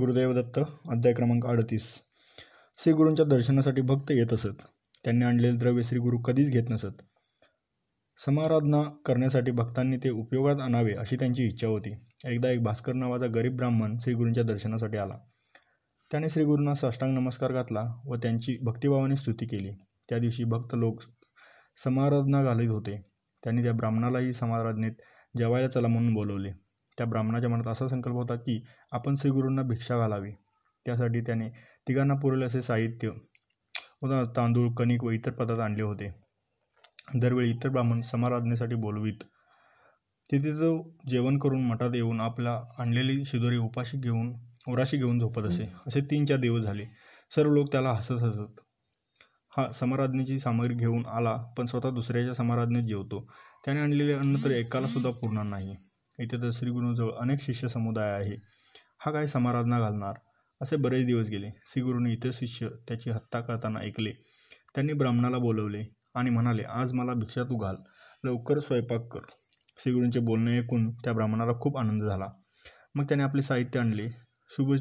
गुरुदेवदत्त अध्याय क्रमांक अडतीस. श्री गुरूंच्या दर्शनासाठी भक्त येत असत. त्यांनी आणलेले द्रव्य श्री गुरु कधीच घेत नसत. समाराधना करण्यासाठी भक्तांनी ते उपयोगात आणावे अशी त्यांची इच्छा होती. एकदा एक भास्कर नावाचा गरीब ब्राह्मण श्रीगुरूंच्या दर्शनासाठी आला. त्याने श्रीगुरूंना साष्टांग नमस्कार घातला व त्यांची भक्तिभावाने स्तुती केली. त्या दिवशी भक्त लोक समाराधना घालत होते. त्यांनी त्या ब्राह्मणालाही समाराधनेत जेवायला चला म्हणून बोलवले. त्या ब्राह्मणाच्या मनात असा संकल्प होता की आपण श्रीगुरूंना भिक्षा घालावी. त्यासाठी त्याने तिघांना पुरेल असे साहित्य उदा तांदूळ कणिक व इतर पदार्थ आणले होते. दरवेळी इतर ब्राह्मण समाराधनेसाठी बोलवीत. तिथे तो जेवण करून मठात येऊन आपला आणलेली शिदोरी उपाशी घेऊन उराशी घेऊन झोपत असे. असे तीन चार दिवस झाले. सर्व लोक त्याला हसत हसत हा समाराधनेची सामग्री घेऊन आला पण स्वतः दुसऱ्याच्या समाराधनेत जेवतो. त्याने आणलेले अन्न तर एकाला सुद्धा पुरणार नाही. इथे तर श्रीगुरूंजवळ अनेक शिष्य समुदाय आहे. हा काय समाराधना घालणार? असे बरेच दिवस गेले. श्रीगुरूंनी इतर शिष्य त्याची हत्या करताना ऐकले. त्यांनी ब्राह्मणाला बोलवले आणि म्हणाले आज मला भिक्षा तू घाल. लवकर स्वयंपाक कर. श्रीगुरूंचे बोलणे ऐकून त्या ब्राह्मणाला खूप आनंद झाला. मग त्याने आपले साहित्य आणले. शुभ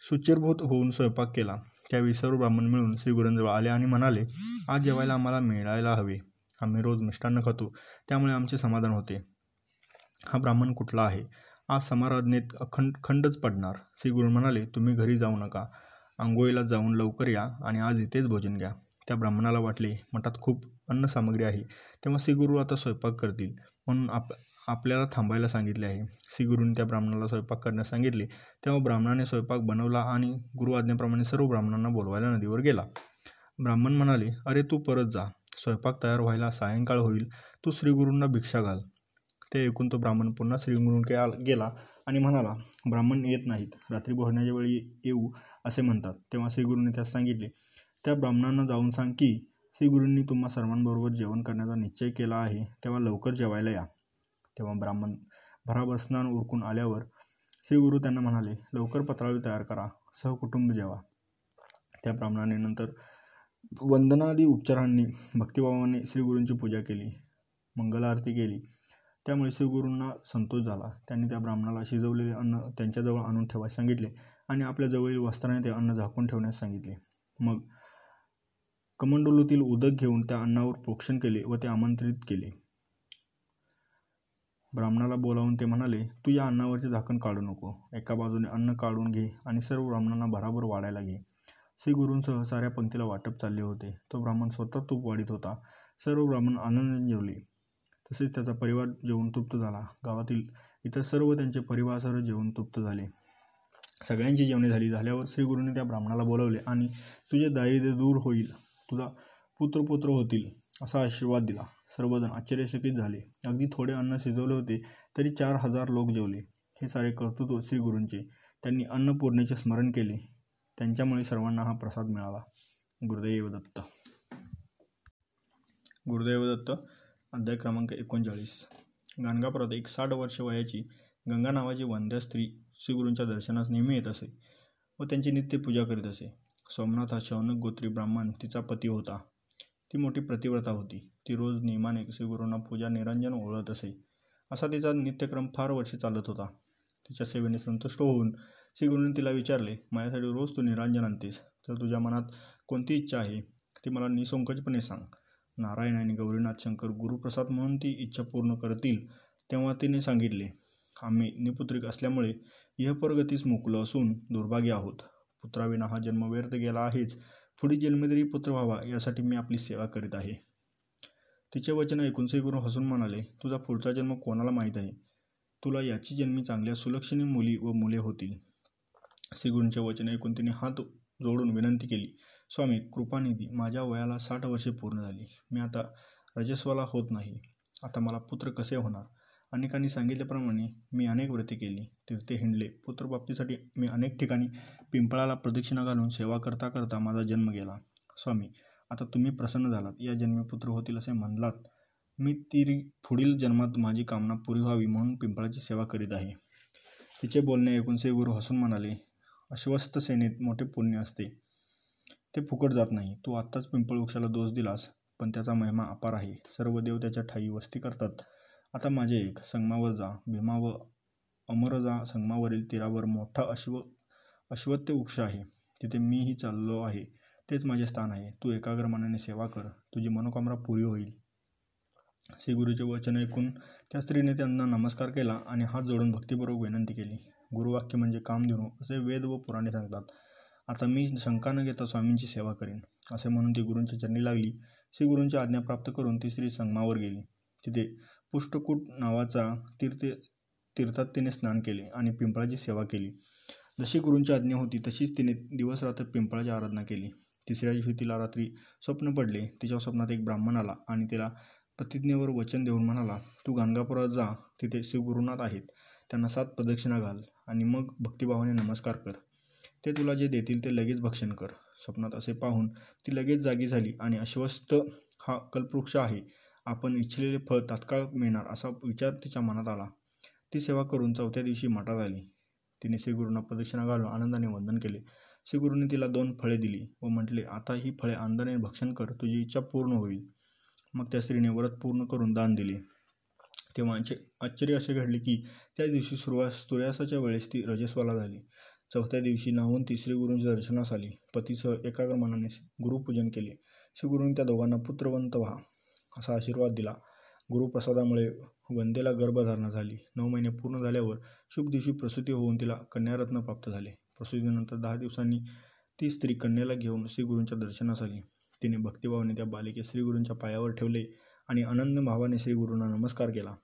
सुचिरभूत होऊन स्वयंपाक केला. त्यावेळी सर्व ब्राह्मण मिळून श्रीगुरूंजवळ आले आणि म्हणाले आज जेवायला आम्हाला मिळायला हवे. आम्ही रोज मिष्टान्न खातो. त्यामुळे आमचे समाधान होते. हा ब्राह्मण कुठला आहे? आज समाराधनेत अखंड खंडच पडणार. श्री गुरु म्हणाले तुम्ही घरी जाऊ नका. आंघोळीला जाऊन लवकर या आणि आज इथेच भोजन घ्या. त्या ब्राह्मणाला वाटले मठात खूप अन्न सामग्री आहे. तेव्हा श्री गुरु आता स्वयंपाक करतील. म्हणून आप आपल्याला थांबायला सांगितले आहे. श्री गुरूंनी त्या ब्राह्मणाला स्वयंपाक करण्यास सांगितले. तेव्हा ब्राह्मणाने स्वयंपाक बनवला आणि गुरु आज्ञेप्रमाणे सर्व ब्राह्मणांना बोलवायला नदीवर गेला. ब्राह्मण म्हणाले अरे तू परत जा. स्वयंपाक तयार व्हायला सायंकाळ होईल. तू श्रीगुरूंना भिक्षा घाल. ते ऐकून तो ब्राह्मण पुन्हा श्रीगुरूंकडे गेला आणि म्हणाला ब्राह्मण येत नाहीत रात्री भोजनाच्या वेळी येऊ असे म्हणतात. तेव्हा श्रीगुरूंनी त्यास सांगितले त्या ब्राह्मणांना जाऊन सांग की श्रीगुरूंनी तुम्हा सर्वांबरोबर जेवण करण्याचा निश्चय केला आहे तेव्हा लवकर जेवायला या. तेव्हा ब्राह्मण भराभर स्नान उरकून आल्यावर श्रीगुरू त्यांना म्हणाले लवकर पत्रावळी तयार करा सहकुटुंब जेवा. त्या ब्राह्मणाने नंतर वंदनादी उपचारांनी भक्तिभावाने श्रीगुरूंची पूजा केली मंगल आरती केली त्यामुळे शिवगुरूंना संतोष झाला. त्यांनी त्या ब्राह्मणाला शिजवलेले अन्न त्यांच्याजवळ आणून ठेवायला सांगितले आणि आपल्या जवळील वस्त्राने ते अन्न झाकून ठेवण्यास सांगितले. मग कमंडोलूतील उदक घेऊन त्या अन्नावर प्रोक्षण केले व ते आमंत्रित केले. ब्राह्मणाला बोलावून ते म्हणाले तू या अन्नावरचे झाकण काढू नको. एका बाजूने अन्न काढून घे आणि सर्व ब्राह्मणांना भराभर वाढायला घे. श्रीगुरूंसह साऱ्या पंक्तीला वाटप चालले होते. तो ब्राह्मण स्वतः तूप वाढीत होता. सर्व ब्राह्मण आनंद जेवले तसेच त्याचा परिवार जेवून तृप्त झाला. गावातील इतर सर्व त्यांचे परिवारासह जेवून तृप्त झाले. सगळ्यांची जेवणे झाली. झाल्यावर श्रीगुरूंनी त्या ब्राह्मणाला बोलवले आणि तुझे दारिद्र्य दूर होईल. तुझा पुत्रपुत्र होतील. असा आशीर्वाद दिला. सर्वजण आश्चर्यचकित झाले. अगदी थोडे अन्न शिजवले होते तरी चार हजार लोक जेवले. हे सारे कर्तृत्व श्रीगुरूंचे त्यांनी अन्नपूर्णेचे स्मरण केले. त्यांच्यामुळे सर्वांना हा प्रसाद मिळाला. गुरुदैव दत्त. गुरुदैव दत्त अध्याय क्रमांक एकोणचाळीस. गाणगापुरात एक साठ वर्ष वयाची गंगा नावाची वंद्या स्त्री श्रीगुरूंच्या दर्शनास नेहमी येत असे व त्यांची नित्य पूजा करीत असे. सोमनाथ हा शौनक गोत्री ब्राह्मण तिचा पती होता. ती मोठी प्रतिव्रता होती. ती रोज नियमाने श्रीगुरूंना पूजा निरंजन ओळत असे. असा तिचा नित्यक्रम फार वर्षे चालत होता. तिच्या सेवेने संतुष्ट होऊन श्रीगुरूंनी तिला विचारले माझ्यासाठी रोज तू निरांजन आणतेस. तर तुझ्या मनात कोणती इच्छा आहे? ती मला निसंकोचपणे सांग. नारायण आणि गौरीनाथ शंकर गुरुप्रसाद म्हणून ती इच्छा पूर्ण करतील तेव्हा तिने सांगितले आम्ही निपुत्रिक असल्यामुळे यहपरगतीस मुकलो असून दुर्भाग्य आहोत. पुत्राविना हा जन्म व्यर्थ गेला आहेच पुढील जन्मदरी पुत्र व्हावा यासाठी मी आपली सेवा करीत आहे. तिचे वचन ऐकून श्रीगुरू हसून म्हणाले तुझा पुढचा जन्म कोणाला माहीत आहे? तुला याची जन्मी चांगल्या सुलक्षणी मुली व मुले होतील. श्रीगुरूंचे वचन ऐकून तिने हात जोडून विनंती केली स्वामी कृपानिधी माझ्या वयाला साठ वर्षे पूर्ण झाली. मी आता रजस्वाला होत नाही. आता मला पुत्र कसे होणार? अनेकांनी सांगितल्याप्रमाणे मी अनेक व्रते केली. तीर्थे हिंडले. पुत्रप्राप्तीसाठी मी अनेक ठिकाणी पिंपळाला प्रदक्षिणा घालून सेवा करता करता माझा जन्म गेला. स्वामी आता तुम्ही प्रसन्न झालात. या जन्मी पुत्र होतील असे म्हणलात. मी ती पुढील जन्मात माझी कामना पुरी व्हावी म्हणून पिंपळाची सेवा करीत आहे. तिचे बोलणे ऐकून से गुरु हसून म्हणाले अश्वस्थ सेनेत मोठे पुण्य असते. ते फुकट जात नाही. तू आत्ताच पिंपळ वृक्षाला दोष दिलास पण त्याचा महिमा अपार आहे. सर्व देव त्याच्या ठाई वस्ती करतात. आता माझे एक संगमावर जा. भीमा व अमर जा संगमावरील तीरावर मोठा अश्व अश्वत्य वृक्ष आहे. तिथे मीही चाललो आहे. तेच माझे स्थान आहे. तू एकाग्र मनाने सेवा कर. तुझी मनोकामना पुरी होईल. श्री गुरुचे वचन ऐकून त्या स्त्रीने त्यांना नमस्कार केला आणि हात जोडून भक्तीपूर्वक विनंती केली. गुरुवाक्य म्हणजे काम कामधेनू असे वेद व पुराणे सांगतात. आता मी शंका न घेता स्वामींची सेवा करेन असे म्हणून ती गुरूंच्या चरणी लागली. श्री गुरूंची आज्ञा प्राप्त करून ती श्री संगमावर गेली. तिथे पुष्टकूट नावाचा तीर्थ तीर्थात तिने स्नान केले आणि पिंपळाची सेवा केली. जशी गुरूंची आज्ञा होती तशीच तिने दिवस रात्र पिंपळाची आराधना केली. तिसऱ्या दिवशी तिला रात्री स्वप्न पडले. तिच्या स्वप्नात एक ब्राह्मण आला आणि तिला प्रतिज्ञेवर वचन देऊन म्हणाला तू गाणगापुरात जा. तिथे शिवगुरुनाथ आहेत. त्यांना सात प्रदक्षिणा घाल आणि मग भक्तिभावाने नमस्कार कर. ते तुला जे देतील ते लगेच भक्षण कर. स्वप्नात असे पाहून ती लगेच जागी झाली आणि अश्वस्त हा कल्पवृक्ष आहे. आपण इच्छिलेले फळ तात्काळ मिळणार असा विचार तिच्या मनात आला. ती सेवा करून चौथ्या दिवशी मठात आली. तिने श्रीगुरूंना प्रदक्षिणा घालून आनंदाने वंदन केले. श्रीगुरूंनी तिला दोन फळे दिली व म्हटले आता ही फळे आनंदाने भक्षण कर तुझी इच्छा पूर्ण होईल. मग त्या स्त्रीने व्रत पूर्ण करून दान दिले. तेव्हा आश्चर्य असे घडले की त्या दिवशी सुरुवात सूर्यास्ताच्या वेळेस ती रजस्वाला झाली. चौथ्या दिवशी नाहून ती गुरूंच्या दर्शनास आली. पतीसह एकाग्र मनाने गुरुपूजन केले. श्रीगुरूंनी त्या दोघांना पुत्रवंत व्हा असा आशीर्वाद दिला. गुरुप्रसादामुळे वंदेला गर्भधारणा झाली. नऊ महिने पूर्ण झाल्यावर शुभ दिवशी प्रसूती होऊन तिला कन्यारत्न प्राप्त झाले. प्रसूतीनंतर दहा दिवसांनी ती स्त्री कन्याला घेऊन श्रीगुरूंच्या दर्शनास आली. तिने भक्तिभावाने त्या बालिके श्रीगुरूंच्या पायावर ठेवले आणि आनंद भावाने श्रीगुरूंना नमस्कार केला.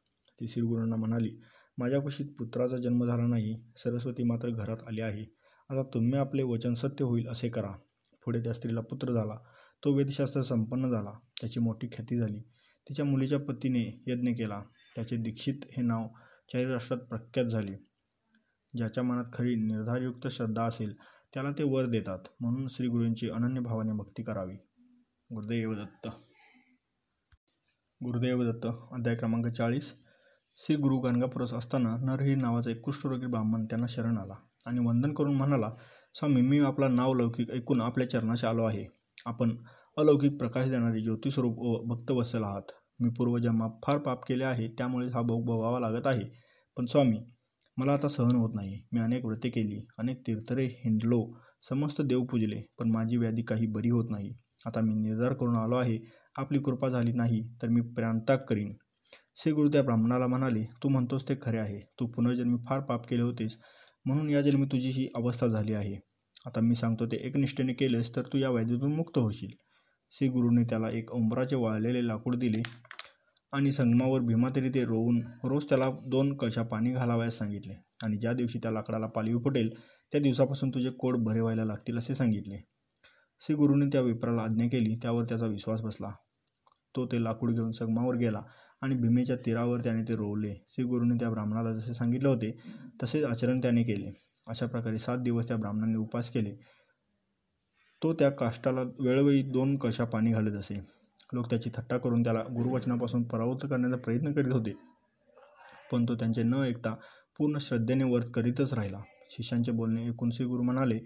ती श्रीगुरूंना म्हणाली माझ्या कुशीत पुत्राचा जन्म झाला नाही सरस्वती मात्र घरात आली आहे. आता तुम्ही आपले वचन सत्य होईल असे करा. पुढे त्या स्त्रीला पुत्र झाला. तो वेदशास्त्र संपन्न झाला. त्याची मोठी ख्याती झाली. तिच्या मुलीच्या पतीने यज्ञ केला. त्याचे दीक्षित हे नाव चारी राष्ट्रात प्रख्यात झाले. ज्याच्या मनात खरी निर्धारयुक्त श्रद्धा असेल त्याला ते वर देतात. म्हणून श्रीगुरूंची अनन्य भावाने भक्ती करावी. गुरुदेव दत्त गुरुदेव दत्त अध्याय क्रमांक चाळीस. श्री गुरु गणगापुरस असताना नरही नावाचा एक कुष्ठरोगी ब्राह्मण त्यांना शरण आला आणि वंदन करून म्हणाला स्वामी मी आपला नाव लौकिक ऐकून आपल्या चरणाशी आलो आहे. आपण अलौकिक प्रकाश देणारे ज्योतिस्वरूप व भक्तवत्सल आहात. मी पूर्वजन्मात फार पाप केले आहे त्यामुळे हा भोग भोगावा लागत आहे. पण स्वामी मला आता सहन होत नाही. मी अनेक व्रते केली अनेक तीर्थरे हिंडलो समस्त देव पूजले पण माझी व्याधी काही बरी होत नाही. आता मी निर्धार करून आलो आहे. आपली कृपा झाली नाही तर मी प्रांताक करीन. श्री गुरु त्या ब्राह्मणाला म्हणाले तू म्हणतोस ते खरे आहे. तू पुनर्जन्मी फार पाप केले होतेस. म्हणून या जन्मी तुझी ही अवस्था झाली आहे. आता मी सांगतो ते एकनिष्ठेने केलेस तर तू या व्याधीतून मुक्त होशील. श्री गुरुने त्याला एक उंबराचे वाळलेले लाकूड दिले आणि संगमावर भीमातरी ते रोवून रोज त्याला दोन कळशा पाणी घालावयास सांगितले. आणि ज्या दिवशी त्या लाकडाला पालवी फुटेल त्या दिवसापासून तुझे कोड भरे व्हायला लागतील असे सांगितले. श्री गुरुने त्या विप्राला आज्ञा केली त्यावर त्याचा विश्वास बसला. तो ते लाकूड घेऊन संगमावर गेला आणि भीमेच्या तीरावर त्याने ते रोवले. श्री गुरुने त्या ब्राह्मणाला जसे सांगितले होते तसेच आचरण त्याने केले. अशा प्रकारे सात दिवस त्या ब्राह्मणाने उपास केले. तो त्या काष्टाला वेळोवेळी दोन कशा पाणी घालत असे. लोक त्याची थट्टा करून त्याला गुरुवचनापासून परावृत्त करण्याचा प्रयत्न करीत होते. पण तो त्यांचे न ऐकता पूर्ण श्रद्धेने वर्त करीतच राहिला. शिष्यांचे बोलणे ऐकून श्री गुरु म्हणाले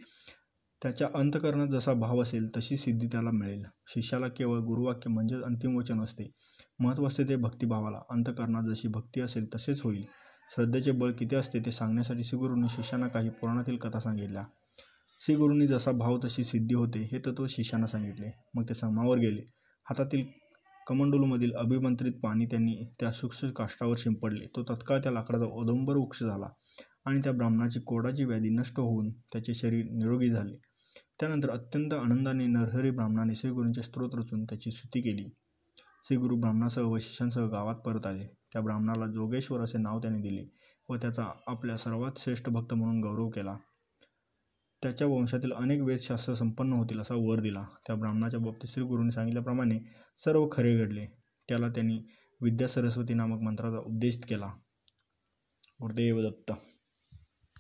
त्याच्या अंतकरणात जसा भाव असेल तशी सिद्धी त्याला मिळेल. शिष्याला केवळ गुरुवाक्य म्हणजेच अंतिम वचन असते. महत्त्व असते ते भक्तिभावाला. अंतकरणात जशी भक्ती असेल तसेच होईल. श्रद्धेचे बळ किती असते ते सांगण्यासाठी श्रीगुरूंनी शिष्यांना काही पुराणातील कथा सांगितल्या. श्रीगुरूंनी जसा भाव तशी सिद्धी होते हे तत्व शिष्यांना सांगितले. मग ते समावर गेले. हातातील कमंडूलमधील अभिमंत्रित पाणी त्यांनी त्या सूक्ष्म काष्टावर शिंपडले. तो तत्काळ त्या लाकडाचा ओदंबर वृक्ष झाला आणि त्या ब्राह्मणाची कोडाची व्याधी नष्ट होऊन त्याचे शरीर निरोगी झाले. त्यानंतर अत्यंत आनंदाने नरहरी ब्राह्मणाने श्रीगुरूंचे स्तोत्र रचून त्याची स्तुती केली. श्रीगुरू ब्राह्मणासह व शिष्यांसह गावात परत आले. त्या ब्राह्मणाला जोगेश्वर असे नाव त्याने दिले व त्याचा आपल्या सर्वात श्रेष्ठ भक्त म्हणून गौरव केला. त्याच्या वंशातील अनेक वेदशास्त्र संपन्न होतील असा वर दिला. त्या ब्राह्मणाच्या बाबतीत श्रीगुरूंनी सांगितल्याप्रमाणे सर्व खरे घडले. त्याला त्यांनी विद्या सरस्वती नामक मंत्राचा उपदेश केला. गुरुदेव दत्त.